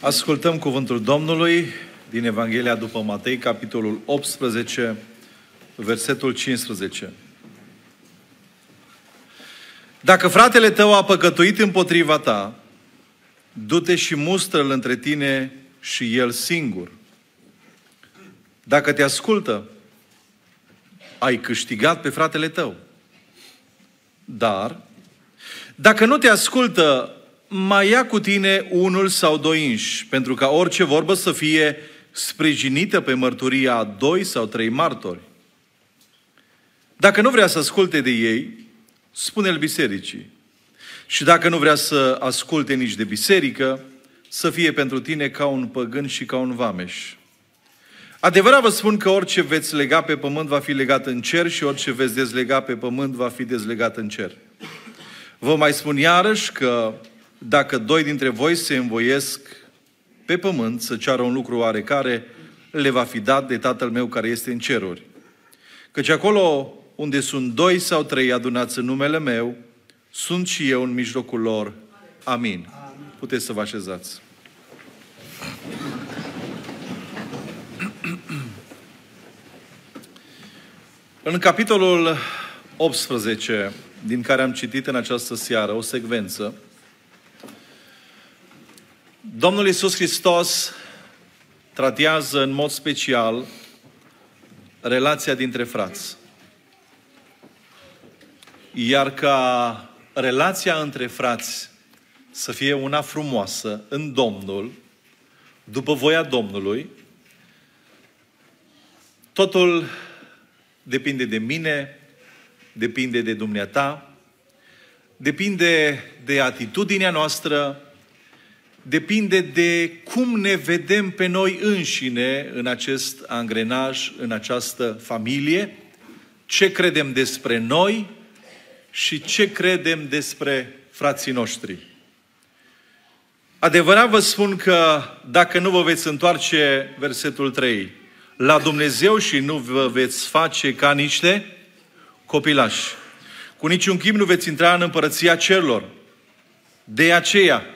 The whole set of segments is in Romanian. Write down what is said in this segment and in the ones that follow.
Ascultăm cuvântul Domnului din Evanghelia după Matei, capitolul 18, versetul 15. Dacă fratele tău a păcătuit împotriva ta, du-te și mustră-l între tine și el singur. Dacă te ascultă, ai câștigat pe fratele tău. Dar, dacă nu te ascultă, mai ia cu tine unul sau doi inși, pentru ca orice vorbă să fie sprijinită pe mărturia a doi sau trei martori. Dacă nu vrea să asculte de ei, spune-l bisericii. Și dacă nu vrea să asculte nici de biserică, să fie pentru tine ca un păgân și ca un vameș. Adevărat vă spun că orice veți lega pe pământ va fi legat în cer și orice veți dezlega pe pământ va fi dezlegat în cer. Vă mai spun iarăși că dacă doi dintre voi se învoiesc pe pământ să ceară un lucru oarecare, le va fi dat de Tatăl meu care este în ceruri. Căci acolo unde sunt doi sau trei adunați în numele meu, sunt și eu în mijlocul lor. Amin. Puteți să vă așezați. În capitolul 18, din care am citit în această seară o secvență, Domnul Iisus Hristos tratează în mod special relația dintre frați. Iar ca relația între frați să fie una frumoasă în Domnul, după voia Domnului, totul depinde de mine, depinde de dumneata, depinde de atitudinea noastră, depinde de cum ne vedem pe noi înșine în acest angrenaj, în această familie, ce credem despre noi și ce credem despre frații noștri. Adevărat vă spun că dacă nu vă veți întoarce, versetul 3, la Dumnezeu și nu vă veți face ca niște copilași. Cu niciun chip nu veți intra în împărăția cerilor. De aceea,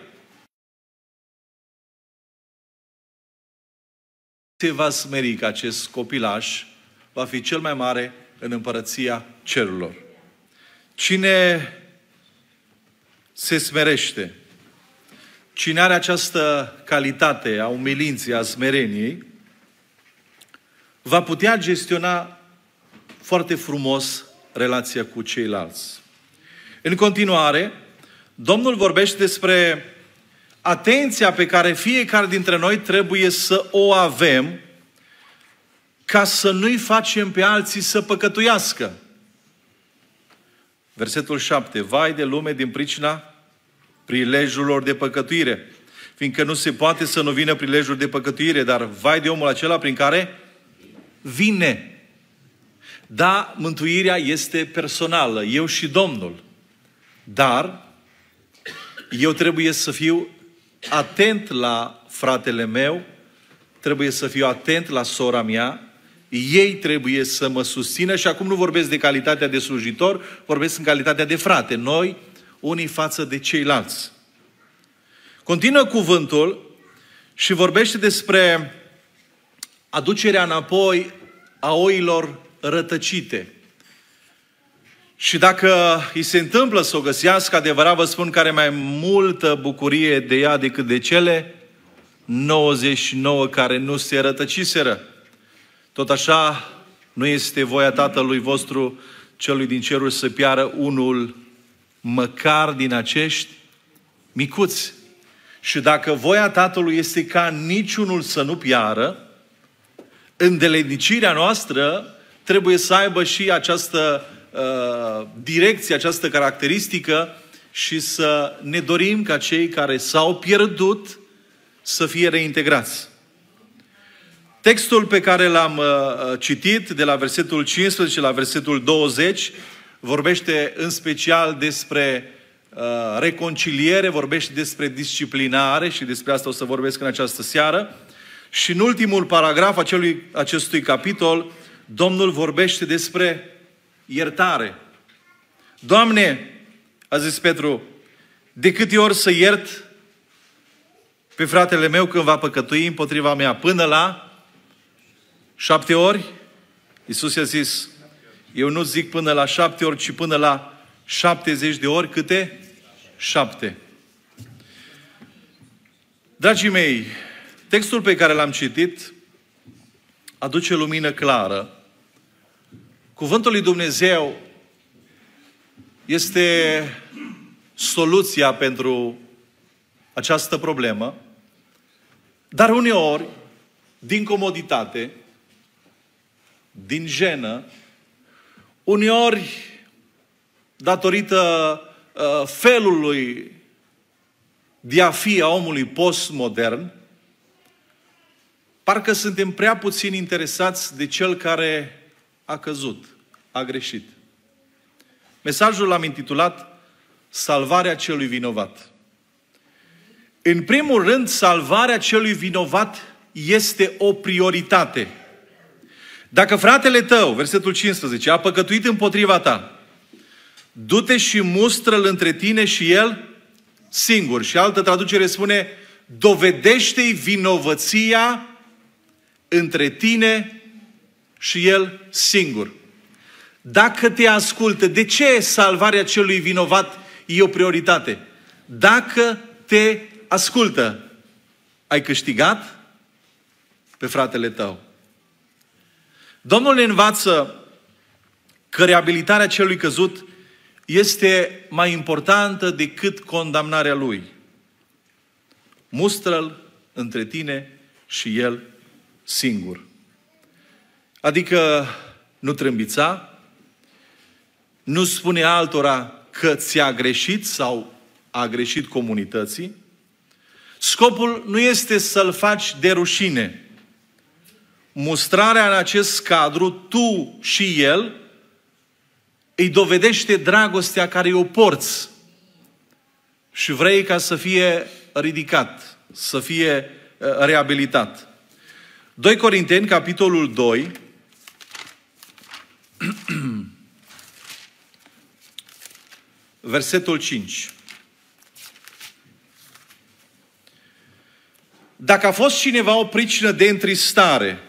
se va smeri că acest copilaș va fi cel mai mare în împărăția cerurilor. Cine se smerește, cine are această calitate a umilinței, a smereniei, va putea gestiona foarte frumos relația cu ceilalți. În continuare, Domnul vorbește despre atenția pe care fiecare dintre noi trebuie să o avem ca să nu-i facem pe alții să păcătuiască. Versetul 7. Vai de lume din pricina prilejurilor de păcătuire. Fiindcă nu se poate să nu vină prilejul de păcătuire, dar vai de omul acela prin care vine. Da, mântuirea este personală, eu și Domnul. Dar eu trebuie să fiu atent la fratele meu, trebuie să fiu atent la sora mea, ei trebuie să mă susțină și acum nu vorbesc de calitatea de slujitor, vorbesc în calitatea de frate. Noi, unii față de ceilalți. Continuă cuvântul și vorbește despre aducerea înapoi a oilor rătăcite. Și dacă îi se întâmplă să o găsească, adevărat vă spun că are mai multă bucurie de ea decât de cele 99 care nu se rătăciseră. Tot așa, nu este voia Tatălui vostru, celui din cerul, să piară unul măcar din acești micuți. Și dacă voia Tatălui este ca niciunul să nu piară, îndelenicirea noastră trebuie să aibă și această uh, direcție, această caracteristică și să ne dorim ca cei care s-au pierdut să fie reintegrați. Textul pe care l-am uh, uh citit, de la versetul 15 la versetul 20, vorbește în special despre uh, reconciliere, vorbește despre disciplinare și despre asta o să vorbesc în această seară. Și în ultimul paragraf acelui, acestui capitol, Domnul vorbește despre iertare. Doamne, a zis Petru, de câte ori să iert pe fratele meu când va păcătui împotriva mea până la șapte ori? Iisus i-a zis, eu nu zic până la șapte ori, ci până la șaptezeci de ori. Câte? Șapte. Dragii mei, textul pe care l-am citit aduce lumină clară. Cuvântul lui Dumnezeu este soluția pentru această problemă, dar uneori, din comoditate, din jenă, uneori, datorită uh, felului de a fi a omului postmodern, parcă suntem prea puțin interesați de cel care a căzut, a greșit. Mesajul l-am intitulat Salvarea celui vinovat. În primul rând, salvarea celui vinovat este o prioritate. Dacă fratele tău, versetul 15, a păcătuit împotriva ta, du-te și mustră-l între tine și el singur. Și altă traducere spune, dovedește-i vinovăția între tine și el singur. Dacă te ascultă, de ce salvarea celui vinovat e o prioritate? Dacă te ascultă, ai câștigat pe fratele tău. Domnul ne învață că reabilitarea celui căzut este mai importantă decât condamnarea lui. Mustră-l între tine și el singur. Adică nu trâmbița, nu spune altora că ți-a greșit sau a greșit comunității. Scopul nu este să-l faci de rușine. Mustrarea în acest cadru, tu și el, îi dovedește dragostea care o porți și vrei ca să fie ridicat, să fie uh, reabilitat. 2 Corinteni, capitolul 2, versetul 5. Dacă a fost cineva o pricină de întristare,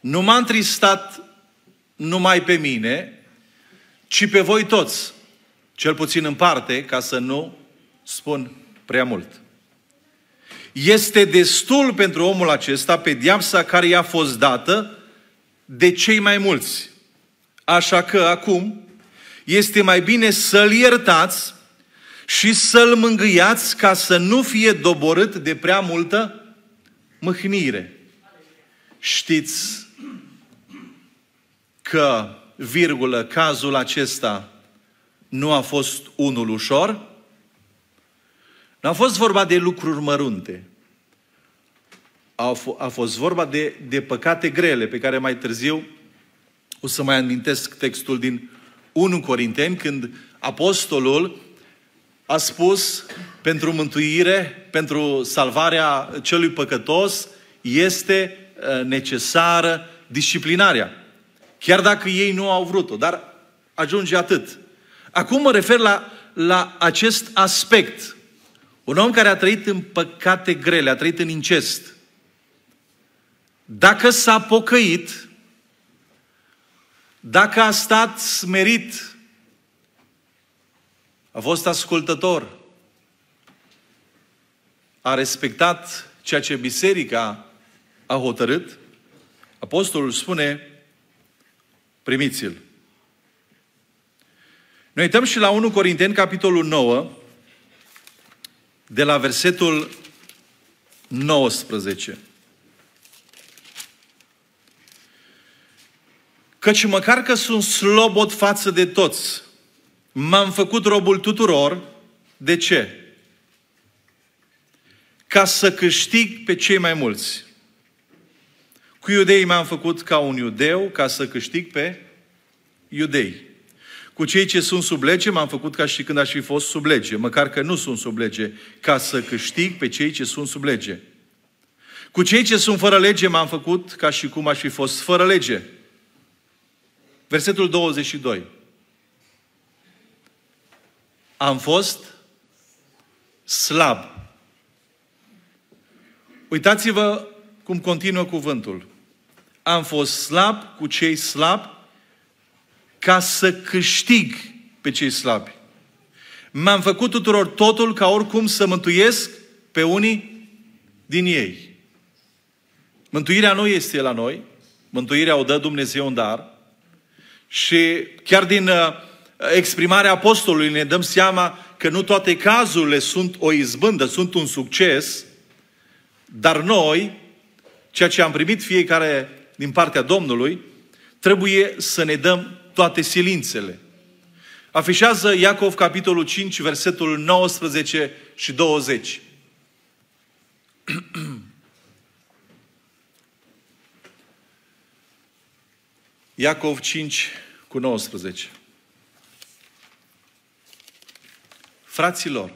nu m-a întristat numai pe mine, ci pe voi toți, cel puțin în parte, ca să nu spun prea mult. Este destul pentru omul acesta pedeapsa care i-a fost dată de cei mai mulți. Așa că acum este mai bine să-l iertați și să-l mângâiați ca să nu fie doborât de prea multă mâhnire. Știți că, virgulă, cazul acesta nu a fost unul ușor? Nu a fost vorba de lucruri mărunte. A, f- a fost vorba de, de păcate grele, pe care mai târziu o să mai amintesc textul din 1 Corinteni, când apostolul a spus pentru mântuire, pentru salvarea celui păcătos, este uh, necesară disciplinarea. Chiar dacă ei nu au vrut-o, dar ajunge atât. Acum mă refer la, la acest aspect. Un om care a trăit în păcate grele, a trăit în incest, dacă s-a pocăit, dacă a stat smerit, a fost ascultător, a respectat ceea ce biserica a hotărât, apostolul spune, primiți-l. Noi uităm și la 1 Corinteni, capitolul 9, de la versetul 19. Căci măcar că sunt slobot față de toți, m-am făcut robul tuturor. De ce? Ca să câștig pe cei mai mulți. Cu iudeii m-am făcut ca un iudeu, ca să câștig pe iudei. Cu cei ce sunt sub lege m-am făcut ca și când aș fi fost sub lege, măcar că nu sunt sub lege, ca să câștig pe cei ce sunt sub lege. Cu cei ce sunt fără lege m-am făcut ca și cum aș fi fost fără lege. Versetul 22. Am fost slab. Uitați-vă cum continuă cuvântul. Am fost slab cu cei slabi ca să câștig pe cei slabi. M-am făcut tuturor totul ca oricum să mântuiesc pe unii din ei. Mântuirea nu este la noi, mântuirea o dă Dumnezeu în dar. Și chiar din uh, exprimarea apostolului ne dăm seama că nu toate cazurile sunt o izbândă, sunt un succes, dar noi, ceea ce am primit fiecare din partea Domnului, trebuie să ne dăm toate silințele. Afișează Iacov, capitolul 5, versetul 19 și 20. Iacov 5 cu 19. Fraților,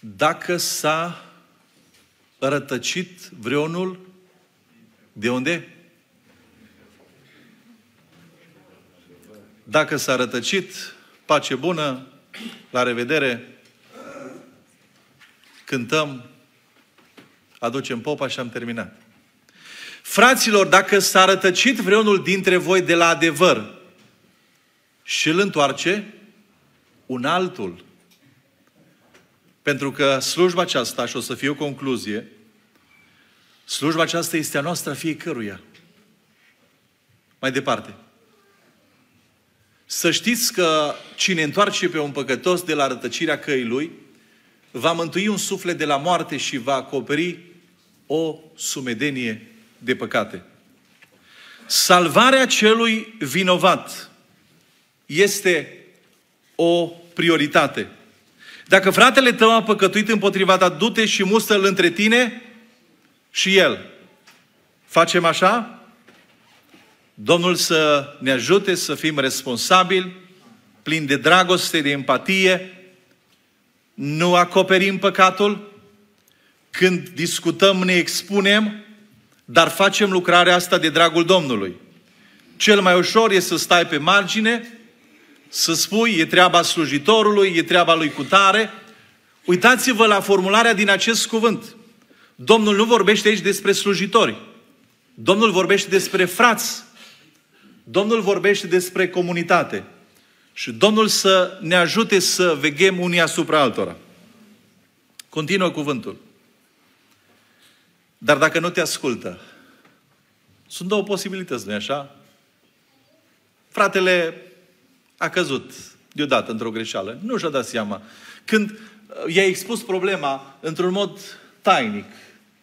dacă s-a rătăcit vreunul, de unde? Dacă s-a rătăcit, pace bună, la revedere, cântăm, aducem popa și am terminat. Fraților, dacă s-a rătăcit vreunul dintre voi de la adevăr și îl întoarce, un altul. Pentru că slujba aceasta, și o să fie o concluzie, slujba aceasta este a noastră a fiecăruia. Mai departe. Să știți că cine întoarce pe un păcătos de la rătăcirea căii lui, va mântui un suflet de la moarte și va acoperi o sumedenie de păcate. Salvarea celui vinovat este o prioritate. Dacă fratele tău a păcătuit împotriva ta, du-te și mustă-l între tine și el. Facem așa? Domnul să ne ajute să fim responsabili, plini de dragoste, de empatie, nu acoperim păcatul, când discutăm, ne expunem, dar facem lucrarea asta de dragul Domnului. Cel mai ușor e să stai pe margine, să spui, e treaba slujitorului, e treaba lui cutare. Uitați-vă la formularea din acest cuvânt. Domnul nu vorbește aici despre slujitori. Domnul vorbește despre frați. Domnul vorbește despre comunitate. Și Domnul să ne ajute să veghem unii asupra altora. Continuă cuvântul. Dar dacă nu te ascultă, sunt două posibilități, nu așa? Fratele a căzut deodată într-o greșeală. Nu și-a dat seama. Când uh, i-a expus problema într-un mod tainic,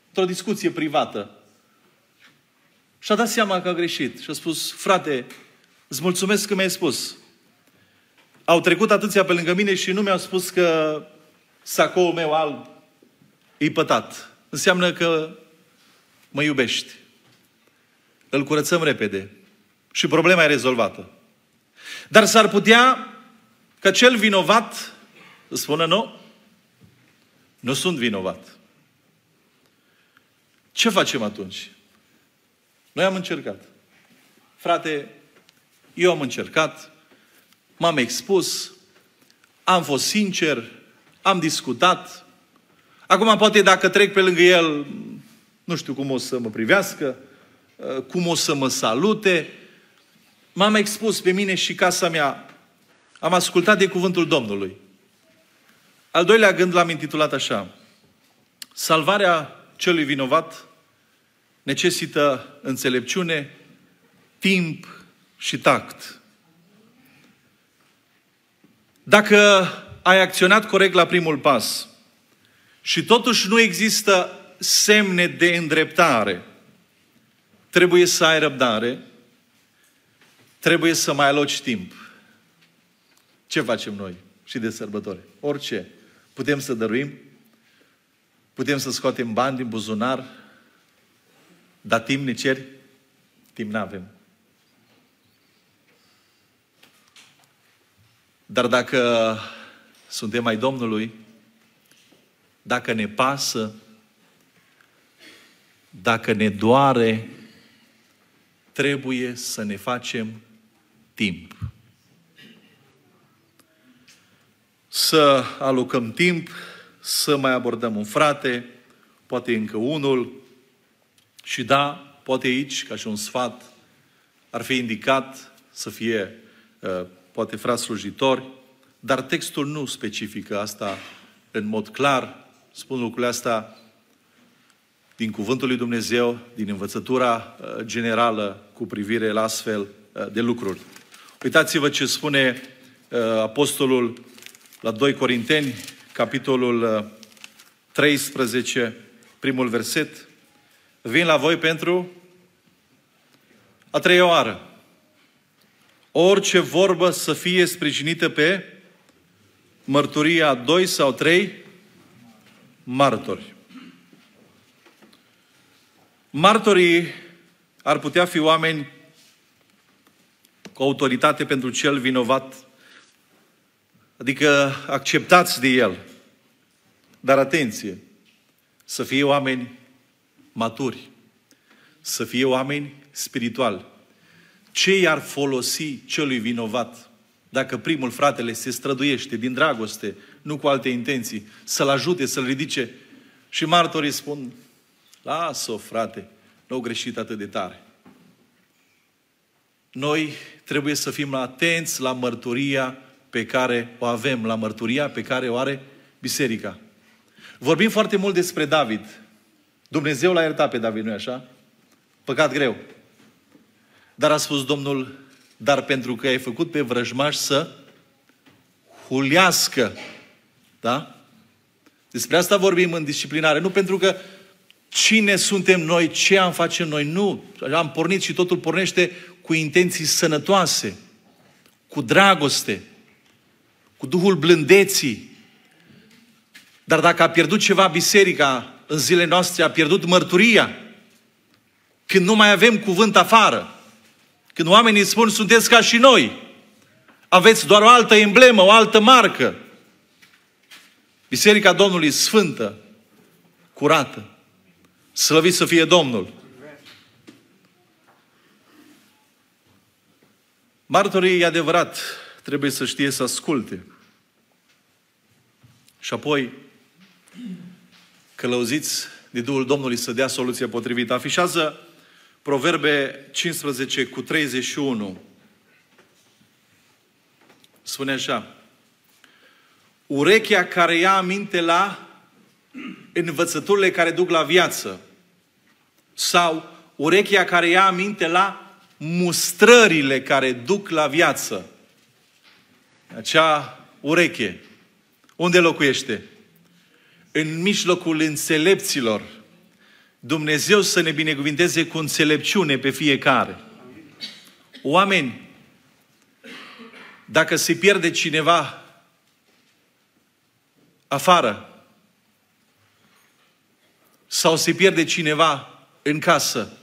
într-o discuție privată, și-a dat seama că a greșit și a spus, frate, îți mulțumesc că mi-ai spus. Au trecut atâția pe lângă mine și nu mi-au spus că sacoul meu alb e pătat. Înseamnă că mă iubești. Îl curățăm repede și problema e rezolvată. Dar s-ar putea ca cel vinovat să spună nu, nu sunt vinovat. Ce facem atunci? Noi am încercat. Frate, eu am încercat, m-am expus, am fost sincer, am discutat. Acum, poate dacă trec pe lângă el, nu știu cum o să mă privească, uh, cum o să mă salute. M-am expus pe mine și casa mea. Am ascultat de cuvântul Domnului. Al doilea gând l-am intitulat așa. Salvarea celui vinovat necesită înțelepciune, timp și tact. Dacă ai acționat corect la primul pas și totuși nu există semne de îndreptare. Trebuie să ai răbdare, trebuie să mai aloci timp. Ce facem noi și de sărbători? Orice. Putem să dăruim, putem să scoatem bani din buzunar, dar timp ne ceri? Timp nu avem. Dar dacă suntem mai Domnului, dacă ne pasă dacă ne doare, trebuie să ne facem timp. Să alucăm timp, să mai abordăm un frate, poate încă unul. Și da, poate aici, ca și un sfat, ar fi indicat să fie uh, poate frați slujitori, dar textul nu specifică asta în mod clar. Spun lucrurile astea din Cuvântul lui Dumnezeu, din învățătura uh, generală cu privire la astfel uh, de lucruri. Uitați-vă ce spune Apostolul la 2 Corinteni, capitolul 13, primul verset. Vin la voi pentru a treia oară. Orice vorbă să fie sprijinită pe mărturia doi sau trei martori. Martorii ar putea fi oameni cu autoritate pentru cel vinovat, adică acceptați de el. Dar atenție, să fie oameni maturi, să fie oameni spirituali. Ce i-ar folosi celui vinovat dacă primul fratele se străduiește din dragoste, nu cu alte intenții, să-l ajute, să-l ridice? Și martorii spun, lasă-o frate, nu au greșit atât de tare. Noi trebuie să fim atenți la mărturia pe care o avem, la mărturia pe care o are biserica. Vorbim foarte mult despre David. Dumnezeu l-a iertat pe David, nu așa? Păcat greu. Dar a spus Domnul, dar pentru că ai făcut pe vrăjmaș să hulească. Da? Despre asta vorbim în disciplinare. Nu pentru că cine suntem noi, ce am face noi. Nu. Am pornit și totul pornește cu intenții sănătoase, cu dragoste, cu Duhul blândeții. Dar dacă a pierdut ceva biserica în zilele noastre, a pierdut mărturia. Când nu mai avem cuvânt afară, când oamenii spun, sunteți ca și noi. Aveți doar o altă emblemă, o altă marcă. Biserica Domnului sfântă, curată. Slăvit să fie Domnul. Martorii, e adevărat, trebuie să știe să asculte. Și apoi, călăuziți de Duhul Domnului să dea soluția potrivită. Afișează Proverbe 15 cu 31 spune așa. Urechea care ia aminte la învățăturile care duc la viață sau urechea care ia aminte la mustrările care duc la viață. Acea ureche. Unde locuiește? În mijlocul înțelepților Dumnezeu să ne binecuvinteze cu înțelepciune pe fiecare. Oameni, dacă se pierde cineva afară sau se pierde cineva în casă,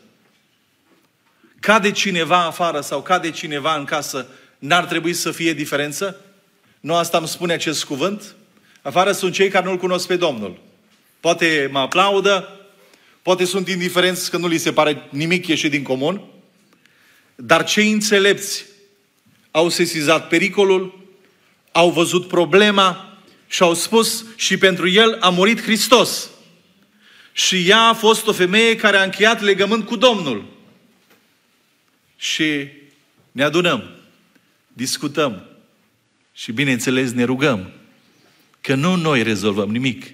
cade cineva afară sau cade cineva în casă, n-ar trebui să fie diferență? Nu asta îmi spune acest cuvânt? Afară sunt cei care nu-L cunosc pe Domnul. Poate mă aplaudă, Poate sunt indiferenți că nu li se pare nimic ieșit din comun, dar cei înțelepți au sesizat pericolul, au văzut problema și au spus și pentru el a murit Hristos. Și ea a fost o femeie care a încheiat legământ cu Domnul. Și ne adunăm, discutăm și bineînțeles ne rugăm. Că nu noi rezolvăm nimic.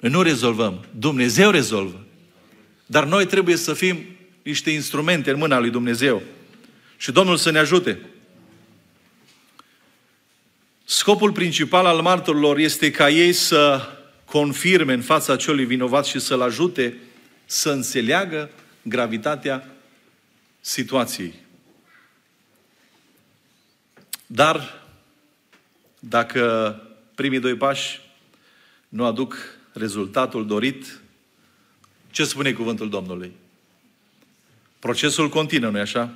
Noi nu rezolvăm. Dumnezeu rezolvă. Dar noi trebuie să fim niște instrumente în mâna lui Dumnezeu. Și Domnul să ne ajute. Scopul principal al martorilor este ca ei să confirme în fața celui vinovat și să-l ajute să înțeleagă gravitatea situației. Dar, dacă primii doi pași nu aduc rezultatul dorit, ce spune cuvântul Domnului? Procesul continuă, nu-i așa?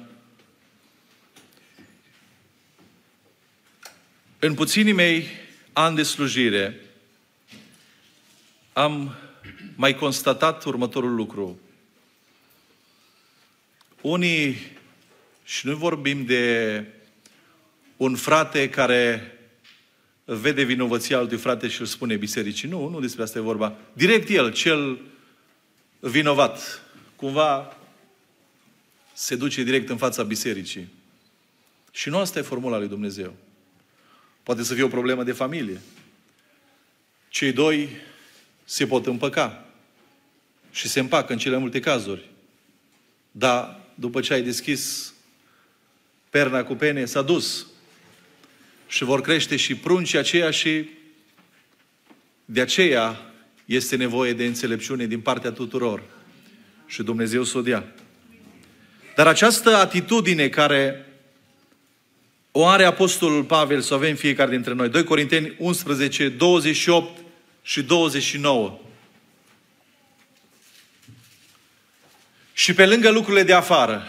În puținii mei ani de slujire am mai constatat următorul lucru. Unii, și nu vorbim de un frate care vede vinovăția altui frate și îl spune bisericii. Nu, nu despre asta e vorba. Direct el, cel vinovat, cumva se duce direct în fața bisericii. Și nu asta e formula lui Dumnezeu. Poate să fie o problemă de familie. Cei doi se pot împăca și se împacă în cele multe cazuri. Dar după ce ai deschis perna cu pene, s-a dus. Și vor crește și pruncii aceia și de aceea este nevoie de înțelepciune din partea tuturor. Și Dumnezeu să o dea. Dar această atitudine care o are Apostolul Pavel să o avem fiecare dintre noi. 2 Corinteni 11, 28 și 29. Și pe lângă lucrurile de afară,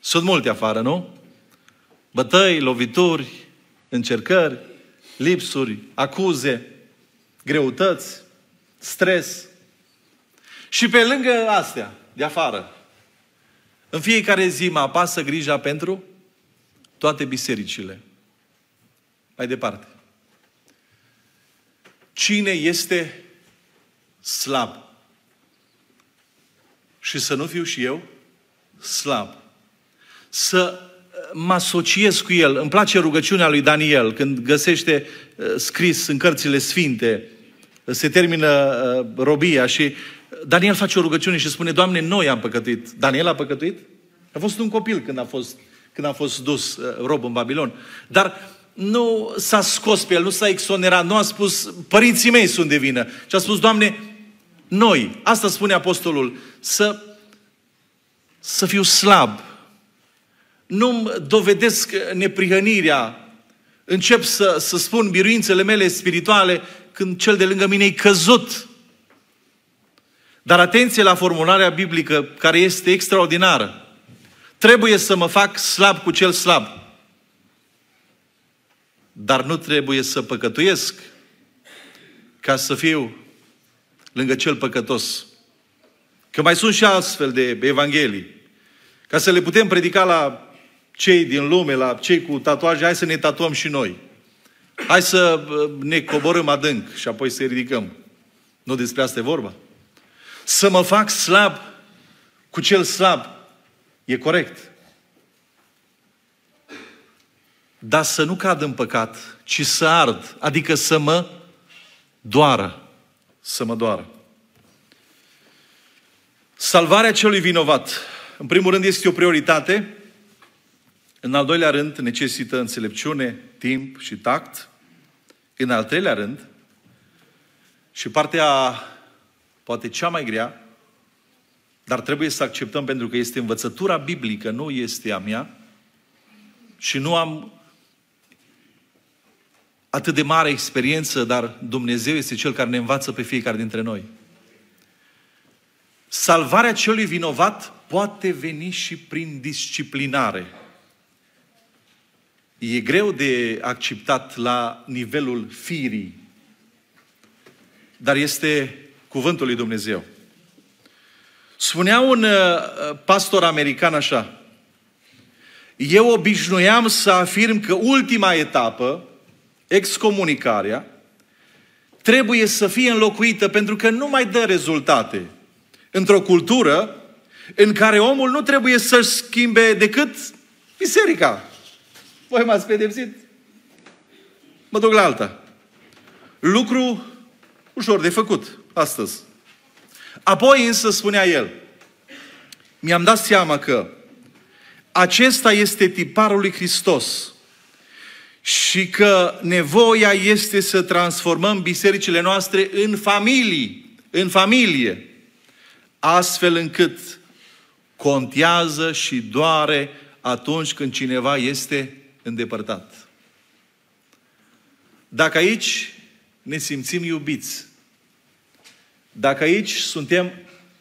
sunt multe afară, nu? Bătăi, lovituri, încercări, lipsuri, acuze, greutăți, stres. Și pe lângă astea, de afară, în fiecare zi mă apasă grija pentru toate bisericile. Mai departe. Cine este slab? Și să nu fiu și eu slab. Să mă asociez cu el. Îmi place rugăciunea lui Daniel când găsește uh, scris în cărțile sfinte, se termină uh, robia și Daniel face o rugăciune și spune, Doamne, noi am păcătuit. Daniel a păcătuit? A fost un copil când a fost, când a fost dus uh, rob în Babilon. Dar nu s-a scos pe el, nu s-a exonerat, nu a spus, părinții mei sunt de vină. Și a spus, Doamne, noi, asta spune apostolul, să, să fiu slab, nu-mi dovedesc neprihănirea, încep să, să spun biruințele mele spirituale când cel de lângă mine e căzut. Dar atenție la formularea biblică care este extraordinară. Trebuie să mă fac slab cu cel slab. Dar nu trebuie să păcătuiesc ca să fiu lângă cel păcătos. Că mai sunt și astfel de evanghelii. Ca să le putem predica la cei din lume, la cei cu tatuaje, hai să ne tatuăm și noi. Hai să uh, ne coborâm adânc și apoi să ridicăm. Nu despre asta e vorba. Să mă fac slab cu cel slab. E corect. Dar să nu cad în păcat, ci să ard, adică să mă doară. Să mă doară. Salvarea celui vinovat. În primul rând este o prioritate. În al doilea rând necesită înțelepciune, timp și tact. În al treilea rând, și partea poate cea mai grea, dar trebuie să acceptăm pentru că este învățătura biblică, nu este a mea, și nu am atât de mare experiență, dar Dumnezeu este Cel care ne învață pe fiecare dintre noi. Salvarea celui vinovat poate veni și prin disciplinare. E greu de acceptat la nivelul firii, dar este cuvântul lui Dumnezeu. Spunea un uh, pastor american așa, eu obișnuiam să afirm că ultima etapă excomunicarea, trebuie să fie înlocuită pentru că nu mai dă rezultate. Într-o cultură în care omul nu trebuie să-și schimbe decât biserica. Voi m-ați pedepsit? Mă duc la alta. Lucru ușor de făcut astăzi. Apoi însă spunea el, mi-am dat seama că acesta este tiparul lui Hristos și că nevoia este să transformăm bisericile noastre în familii, în familie, astfel încât contează și doare atunci când cineva este îndepărtat. Dacă aici ne simțim iubiți, dacă aici suntem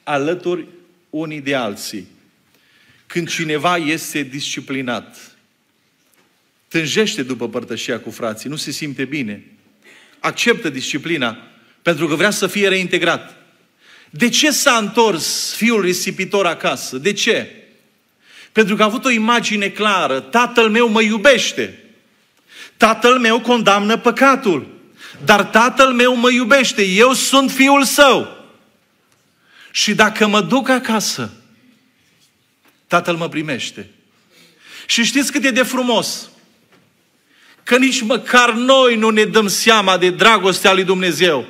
alături unii de alții, când cineva este disciplinat, tânjește după părtășia cu frații, nu se simte bine, acceptă disciplina, pentru că vrea să fie reintegrat. De ce s-a întors fiul risipitor acasă? De ce? Pentru că a avut o imagine clară. Tatăl meu mă iubește. Tatăl meu condamnă păcatul, dar tatăl meu mă iubește, eu sunt fiul său. Și dacă mă duc acasă, tatăl mă primește. Și știți cât e de frumos? Că nici măcar noi nu ne dăm seama de dragostea lui Dumnezeu.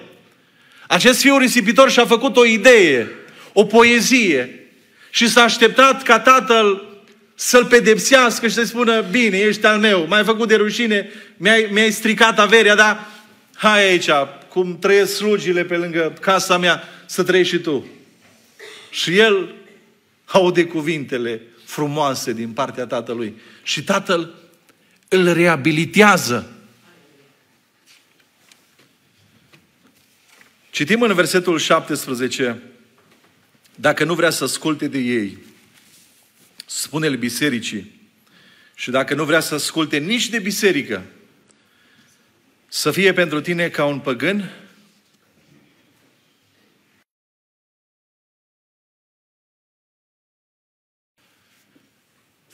Acest fiu risipitor și-a făcut o idee, o poezie și s-a așteptat ca tatăl să-l pedepsească și să-i spună, bine, ești al meu, m-ai făcut de rușine, mi-ai, mi-ai stricat averea, dar hai aici, cum trăiesc slugile pe lângă casa mea, să trăiești și tu. Și el aude cuvintele frumoase din partea tatălui. Și tatăl îl reabilitează. Citim în versetul 17, dacă nu vrea să asculte de ei, spune-le bisericii, și dacă nu vrea să asculte nici de biserică, să fie pentru tine ca un păgân,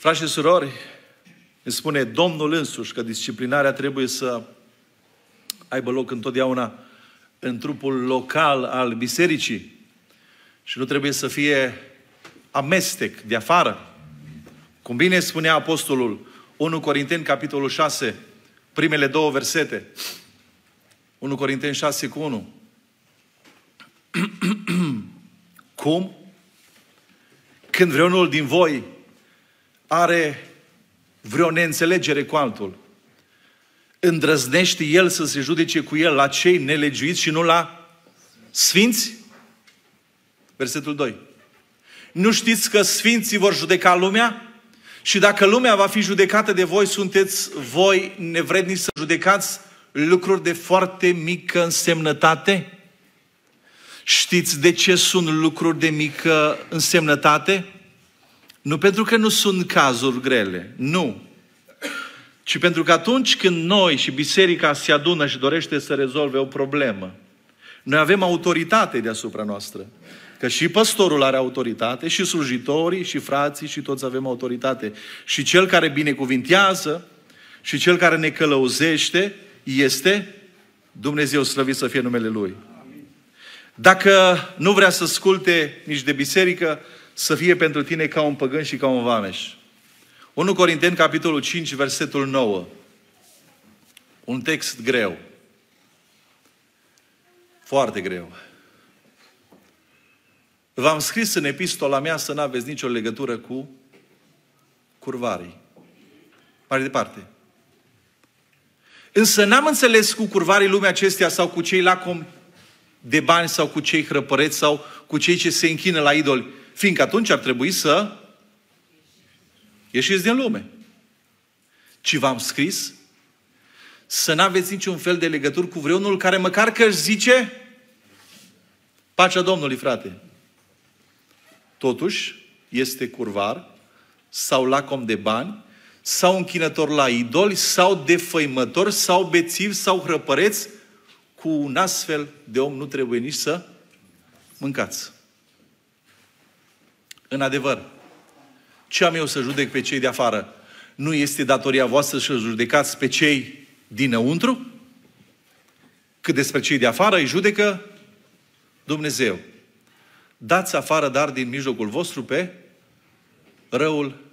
Frați și surori, îmi spune Domnul însuși că disciplinarea trebuie să aibă loc întotdeauna în trupul local al bisericii și nu trebuie să fie amestec de afară. Cum bine spunea apostolul 1 Corinteni, capitolul 6, primele două versete. 1 Corinteni 6 cu 1. Cum? Când vreunul din voi are vreo neînțelegere cu altul, îndrăznește el să se judece cu el la cei nelegiuiți și nu la sfinți? Versetul 2. Nu știți că sfinții vor judeca lumea? Și dacă lumea va fi judecată de voi, sunteți voi nevrednici să judecați lucruri de foarte mică însemnătate? Știți de ce sunt lucruri de mică însemnătate? Nu pentru că nu sunt cazuri grele, nu. Ci pentru că atunci când noi și biserica se adună și dorește să rezolve o problemă, noi avem autoritate deasupra noastră. Că și păstorul are autoritate, și slujitorii, și frații, și toți avem autoritate. Și cel care binecuvintează, și cel care ne călăuzește, este Dumnezeu slăvit să fie numele Lui. Dacă nu vrea să asculte nici de biserică, să fie pentru tine ca un păgân și ca un vameș. 1 Corinteni, capitolul 5, versetul 9. Un text greu. Foarte greu. V-am scris în epistola mea să nu aveți nicio legătură cu curvarii. Mai departe. Însă n-am înțeles cu curvarii lumea acestea sau cu cei lacom de bani sau cu cei hrăpăreți sau cu cei ce se închină la idoli fiindcă atunci ar trebui să ieșiți din lume. Ci v-am scris să nu aveți niciun fel de legătură cu vreunul care măcar că își zice pacea Domnului, frate. Totuși, este curvar sau lacom de bani sau închinător la idoli sau defăimător sau bețiv sau hrăpăreți cu un astfel de om nu trebuie nici să mâncați. În adevăr, ce am eu să judec pe cei de afară? Nu este datoria voastră să judecați pe cei dinăuntru? Cât despre cei de afară îi judecă Dumnezeu. Dați afară, dar din mijlocul vostru pe răul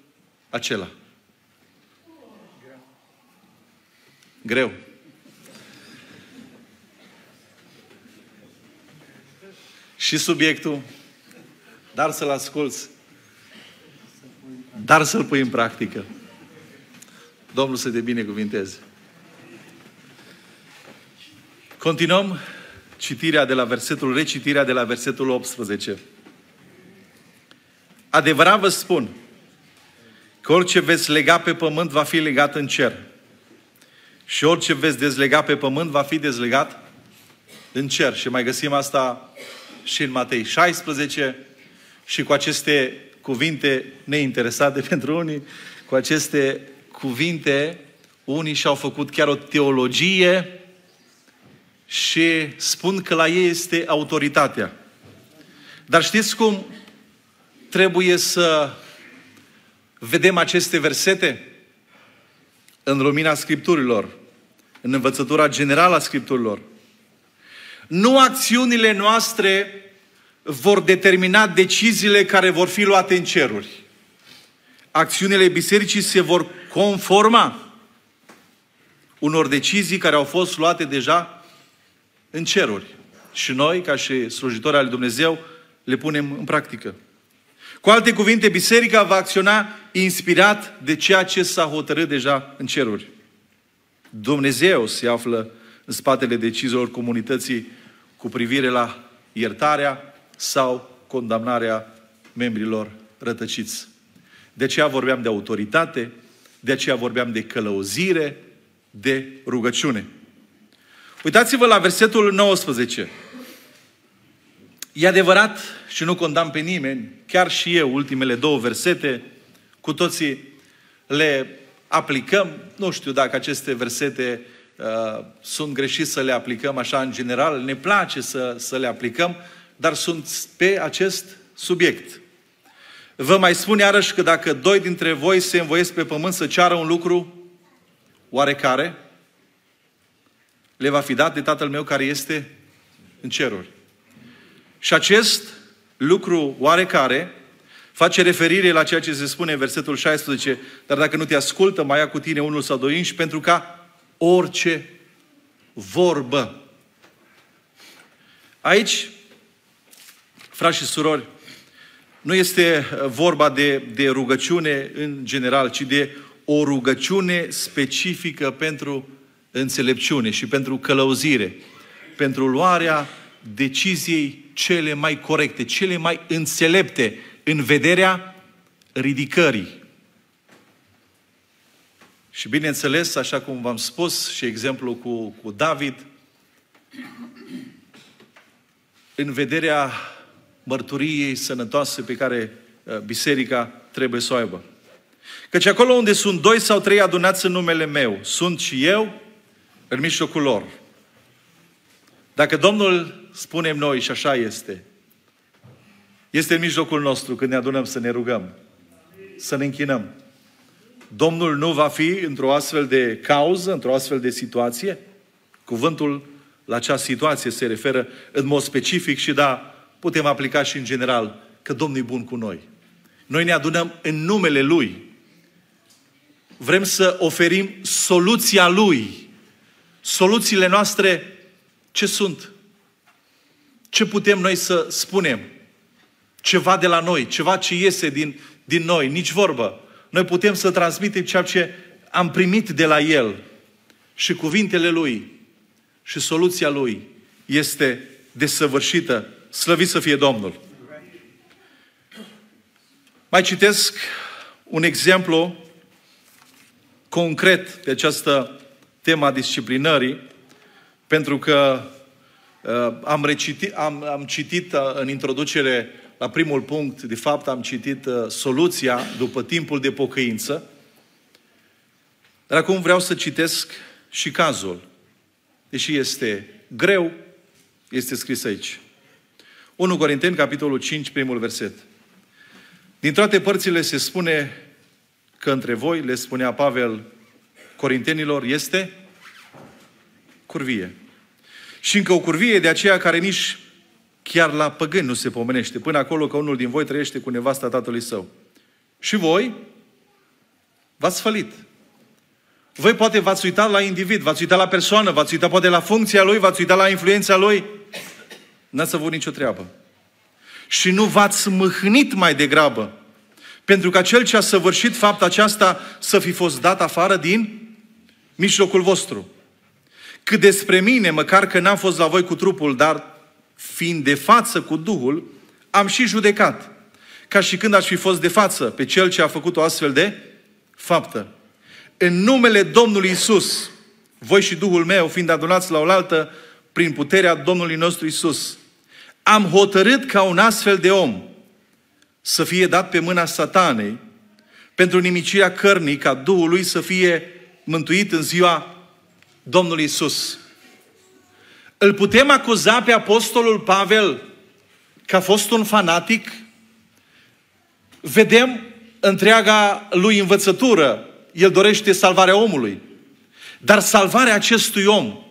acela. Greu. Și subiectul dar să-l asculți, dar să-l pui în practică. Domnul să te binecuvinteze. Continuăm citirea de la versetul, recitirea de la versetul 18. Adevărat vă spun că orice veți lega pe pământ va fi legat în cer. Și orice veți dezlega pe pământ va fi dezlegat în cer. Și mai găsim asta și în Matei 16, și cu aceste cuvinte neinteresate pentru unii, cu aceste cuvinte, unii și-au făcut chiar o teologie și spun că la ei este autoritatea. Dar știți cum trebuie să vedem aceste versete? În lumina Scripturilor. în învățătura generală a Scripturilor. Nu acțiunile noastre vor determina deciziile care vor fi luate în ceruri. Acțiunile bisericii se vor conforma unor decizii care au fost luate deja în ceruri. Și noi, ca și slujitori al Dumnezeu, le punem în practică. Cu alte cuvinte, biserica va acționa inspirat de ceea ce s-a hotărât deja în ceruri. Dumnezeu se află în spatele deciziilor comunității cu privire la iertarea sau condamnarea membrilor rătăciți. De aceea vorbeam de autoritate, de aceea vorbeam de călăuzire, de rugăciune. Uitați-vă la versetul 19. E adevărat și nu condamn pe nimeni, chiar și eu, ultimele două versete, cu toții le aplicăm. Nu știu dacă aceste versete uh, sunt greșit să le aplicăm așa în general, ne place să, să le aplicăm, dar sunt pe acest subiect. Vă mai spun iarăși că dacă doi dintre voi se învoiesc pe pământ să ceară un lucru oarecare, le va fi dat de Tatăl meu care este în ceruri. Și acest lucru oarecare face referire la ceea ce se spune în versetul 16, dar dacă nu te ascultă, mai ia cu tine unul sau doi inși, pentru ca orice vorbă. Aici, frați și surori, nu este vorba de, de rugăciune în general, ci de o rugăciune specifică pentru înțelepciune și pentru călăuzire, pentru luarea deciziei cele mai corecte, cele mai înțelepte în vederea ridicării. Și bineînțeles, așa cum v-am spus și exemplu cu, cu David, în vederea mărturiei sănătoase pe care uh, biserica trebuie să o aibă. Căci acolo unde sunt doi sau trei adunați în numele meu, sunt și eu în mijlocul lor. Dacă Domnul spunem noi și așa este, este în mijlocul nostru când ne adunăm să ne rugăm, să ne închinăm. Domnul nu va fi într-o astfel de cauză, într-o astfel de situație? Cuvântul la acea situație se referă în mod specific și da, putem aplica și în general că Domnul e bun cu noi. Noi ne adunăm în numele Lui. Vrem să oferim soluția Lui. Soluțiile noastre ce sunt? Ce putem noi să spunem? Ceva de la noi, ceva ce iese din, din noi, nici vorbă. Noi putem să transmitem ceea ce am primit de la El și cuvintele Lui și soluția Lui este desăvârșită. Slăvit să fie Domnul! Mai citesc un exemplu concret pe această tema disciplinării, pentru că uh, am, recitit, am, am citit uh, în introducere la primul punct, de fapt am citit uh, soluția după timpul de pocăință, dar acum vreau să citesc și cazul. Deși este greu, este scris aici. 1 Corinteni, capitolul 5, primul verset. Din toate părțile se spune că între voi, le spunea Pavel corintenilor, este curvie. Și încă o curvie de aceea care nici chiar la păgâni nu se pomenește, până acolo că unul din voi trăiește cu nevasta tatălui său. Și voi v-ați fălit. Voi poate v-ați uitat la individ, v-ați uitat la persoană, v-ați uitat poate la funcția lui, v-ați uitat la influența lui. N-ați avut nicio treabă. Și nu v-ați mâhnit mai degrabă. Pentru că cel ce a săvârșit fapta aceasta să fi fost dat afară din mijlocul vostru. Cât despre mine, măcar că n-am fost la voi cu trupul, dar fiind de față cu Duhul, am și judecat. Ca și când aș fi fost de față pe cel ce a făcut o astfel de faptă. În numele Domnului Isus, voi și Duhul meu, fiind adunați la oaltă prin puterea Domnului nostru Isus, am hotărât ca un astfel de om să fie dat pe mâna satanei pentru nimicirea cărnii, ca Duhul lui să fie mântuit în ziua Domnului Isus. Îl putem acuza pe Apostolul Pavel că a fost un fanatic? Vedem întreaga lui învățătură. El dorește salvarea omului. Dar salvarea acestui om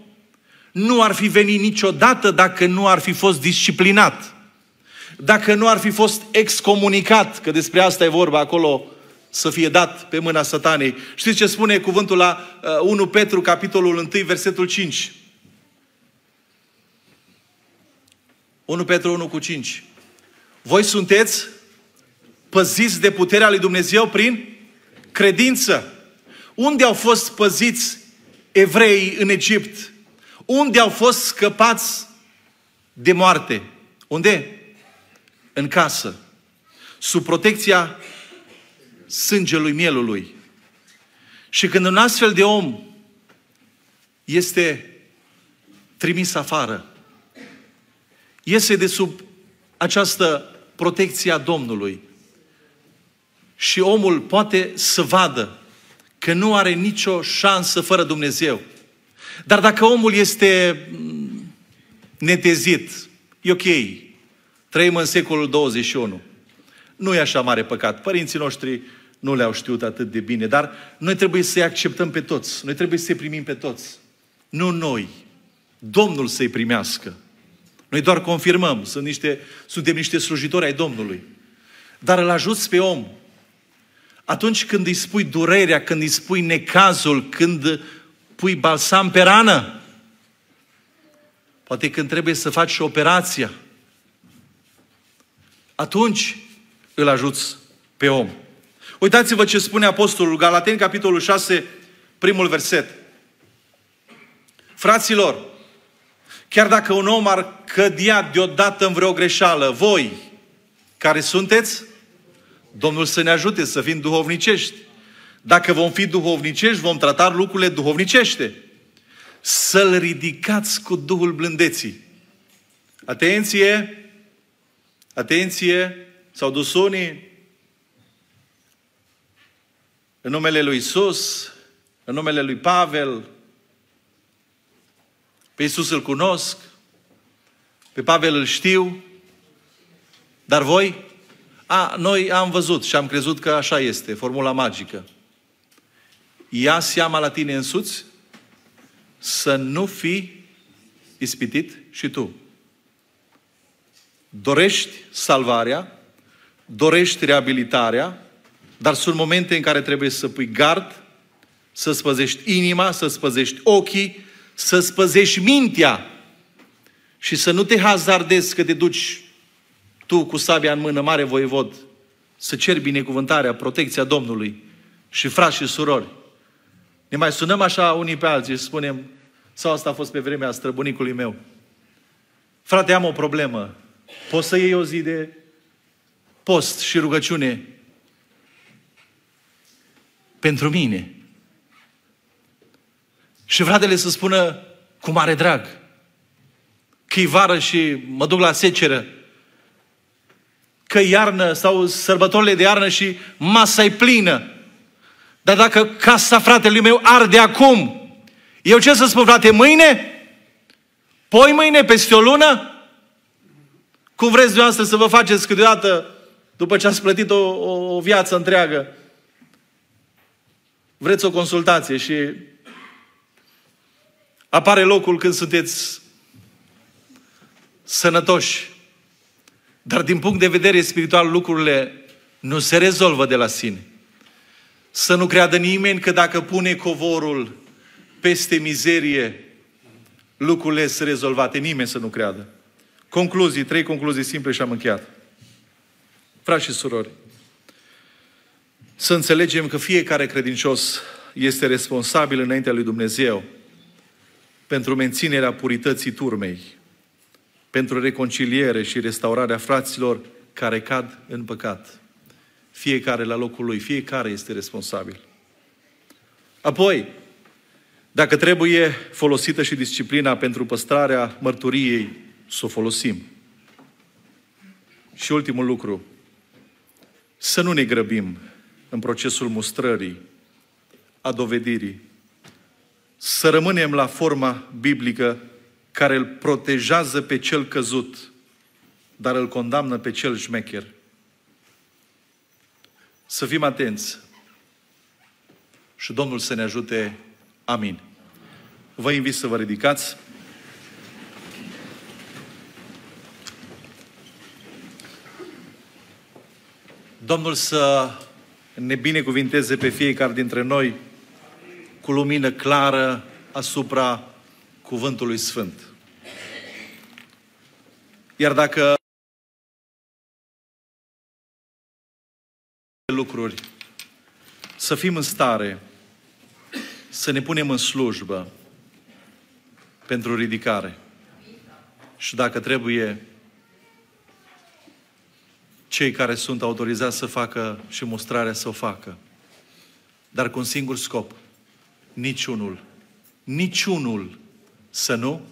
nu ar fi venit niciodată dacă nu ar fi fost disciplinat. Dacă nu ar fi fost excomunicat, că despre asta e vorba acolo, să fie dat pe mâna satanei. Știți ce spune cuvântul la 1 uh, Petru, capitolul 1, versetul 5? 1 Petru 1 cu 5. Voi sunteți păziți de puterea lui Dumnezeu prin credință. Unde au fost păziți evreii în Egipt? Unde au fost scăpați de moarte? Unde? În casă. Sub protecția sângelui mielului. Și când un astfel de om este trimis afară, iese de sub această protecție a Domnului și omul poate să vadă că nu are nicio șansă fără Dumnezeu. Dar dacă omul este mm, netezit, e ok, trăim în secolul 21. Nu e așa mare păcat. Părinții noștri nu le-au știut atât de bine, dar noi trebuie să-i acceptăm pe toți. Noi trebuie să-i primim pe toți. Nu noi. Domnul să-i primească. Noi doar confirmăm, sunt niște, suntem niște slujitori ai Domnului. Dar îl ajuți pe om. Atunci când îi spui durerea, când îi spui necazul, când pui balsam pe rană, poate când trebuie să faci și operația, atunci îl ajuți pe om. Uitați-vă ce spune Apostolul Galateni, capitolul 6, primul verset. Fraților, chiar dacă un om ar cădea deodată în vreo greșeală, voi, care sunteți, Domnul să ne ajute să fim duhovnicești. Dacă vom fi duhovnicești, vom trata lucrurile duhovnicește. Să-l ridicați cu Duhul blândeții. Atenție! Atenție! S-au dus unii în numele lui Isus, în numele lui Pavel, pe Isus îl cunosc, pe Pavel îl știu, dar voi? A, noi am văzut și am crezut că așa este, formula magică. Ia seama la tine însuți să nu fii ispitit și tu. Dorești salvarea, dorești reabilitarea, dar sunt momente în care trebuie să pui gard, să spăzești inima, să spăzești ochii, să spăzești mintea și să nu te hazardezi că te duci tu cu sabia în mână, mare voievod, să ceri binecuvântarea, protecția Domnului și frați și surori. Ne mai sunăm așa unii pe alții și spunem, sau asta a fost pe vremea străbunicului meu. Frate, am o problemă. Poți să iei o zi de post și rugăciune pentru mine. Și fratele să spună cu mare drag că e vară și mă duc la seceră, că iarnă sau sărbătorile de iarnă și masa e plină. Dar dacă casa fratelui meu arde acum, eu ce să spun, frate, mâine? Poi mâine, peste o lună? Cum vreți dumneavoastră să vă faceți câteodată după ce ați plătit o, o, o viață întreagă? Vreți o consultație și apare locul când sunteți sănătoși. Dar din punct de vedere spiritual lucrurile nu se rezolvă de la sine. Să nu creadă nimeni că dacă pune covorul peste mizerie, lucrurile sunt rezolvate. Nimeni să nu creadă. Concluzii, trei concluzii simple și am încheiat. Frați și surori, să înțelegem că fiecare credincios este responsabil înaintea lui Dumnezeu pentru menținerea purității turmei, pentru reconciliere și restaurarea fraților care cad în păcat. Fiecare la locul lui, fiecare este responsabil. Apoi, dacă trebuie folosită și disciplina pentru păstrarea mărturiei, să o folosim. Și ultimul lucru, să nu ne grăbim în procesul mustrării, a dovedirii. Să rămânem la forma biblică care îl protejează pe cel căzut, dar îl condamnă pe cel șmecher. Să fim atenți și Domnul să ne ajute. Amin. Vă invit să vă ridicați. Domnul să ne binecuvinteze pe fiecare dintre noi cu lumină clară asupra Cuvântului Sfânt. Iar dacă lucruri, să fim în stare să ne punem în slujbă pentru ridicare. Și dacă trebuie, cei care sunt autorizați să facă și mostrarea să o facă. Dar cu un singur scop. Niciunul, niciunul să nu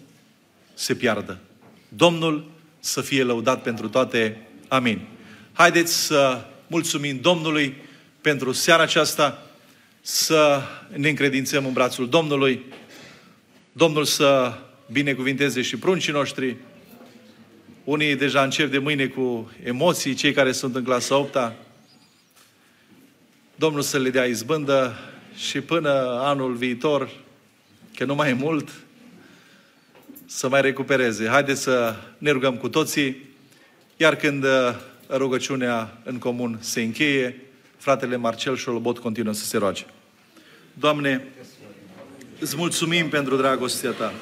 se piardă. Domnul să fie lăudat pentru toate. Amin. Haideți să mulțumim Domnului pentru seara aceasta, să ne încredințăm în brațul Domnului, Domnul să binecuvinteze și pruncii noștri, unii deja încep de mâine cu emoții, cei care sunt în clasa 8 -a. Domnul să le dea izbândă și până anul viitor, că nu mai e mult, să mai recupereze. Haideți să ne rugăm cu toții, iar când uh, rugăciunea în comun se încheie, fratele Marcel Șolobot continuă să se roage. Doamne, îți mulțumim pentru dragostea Ta.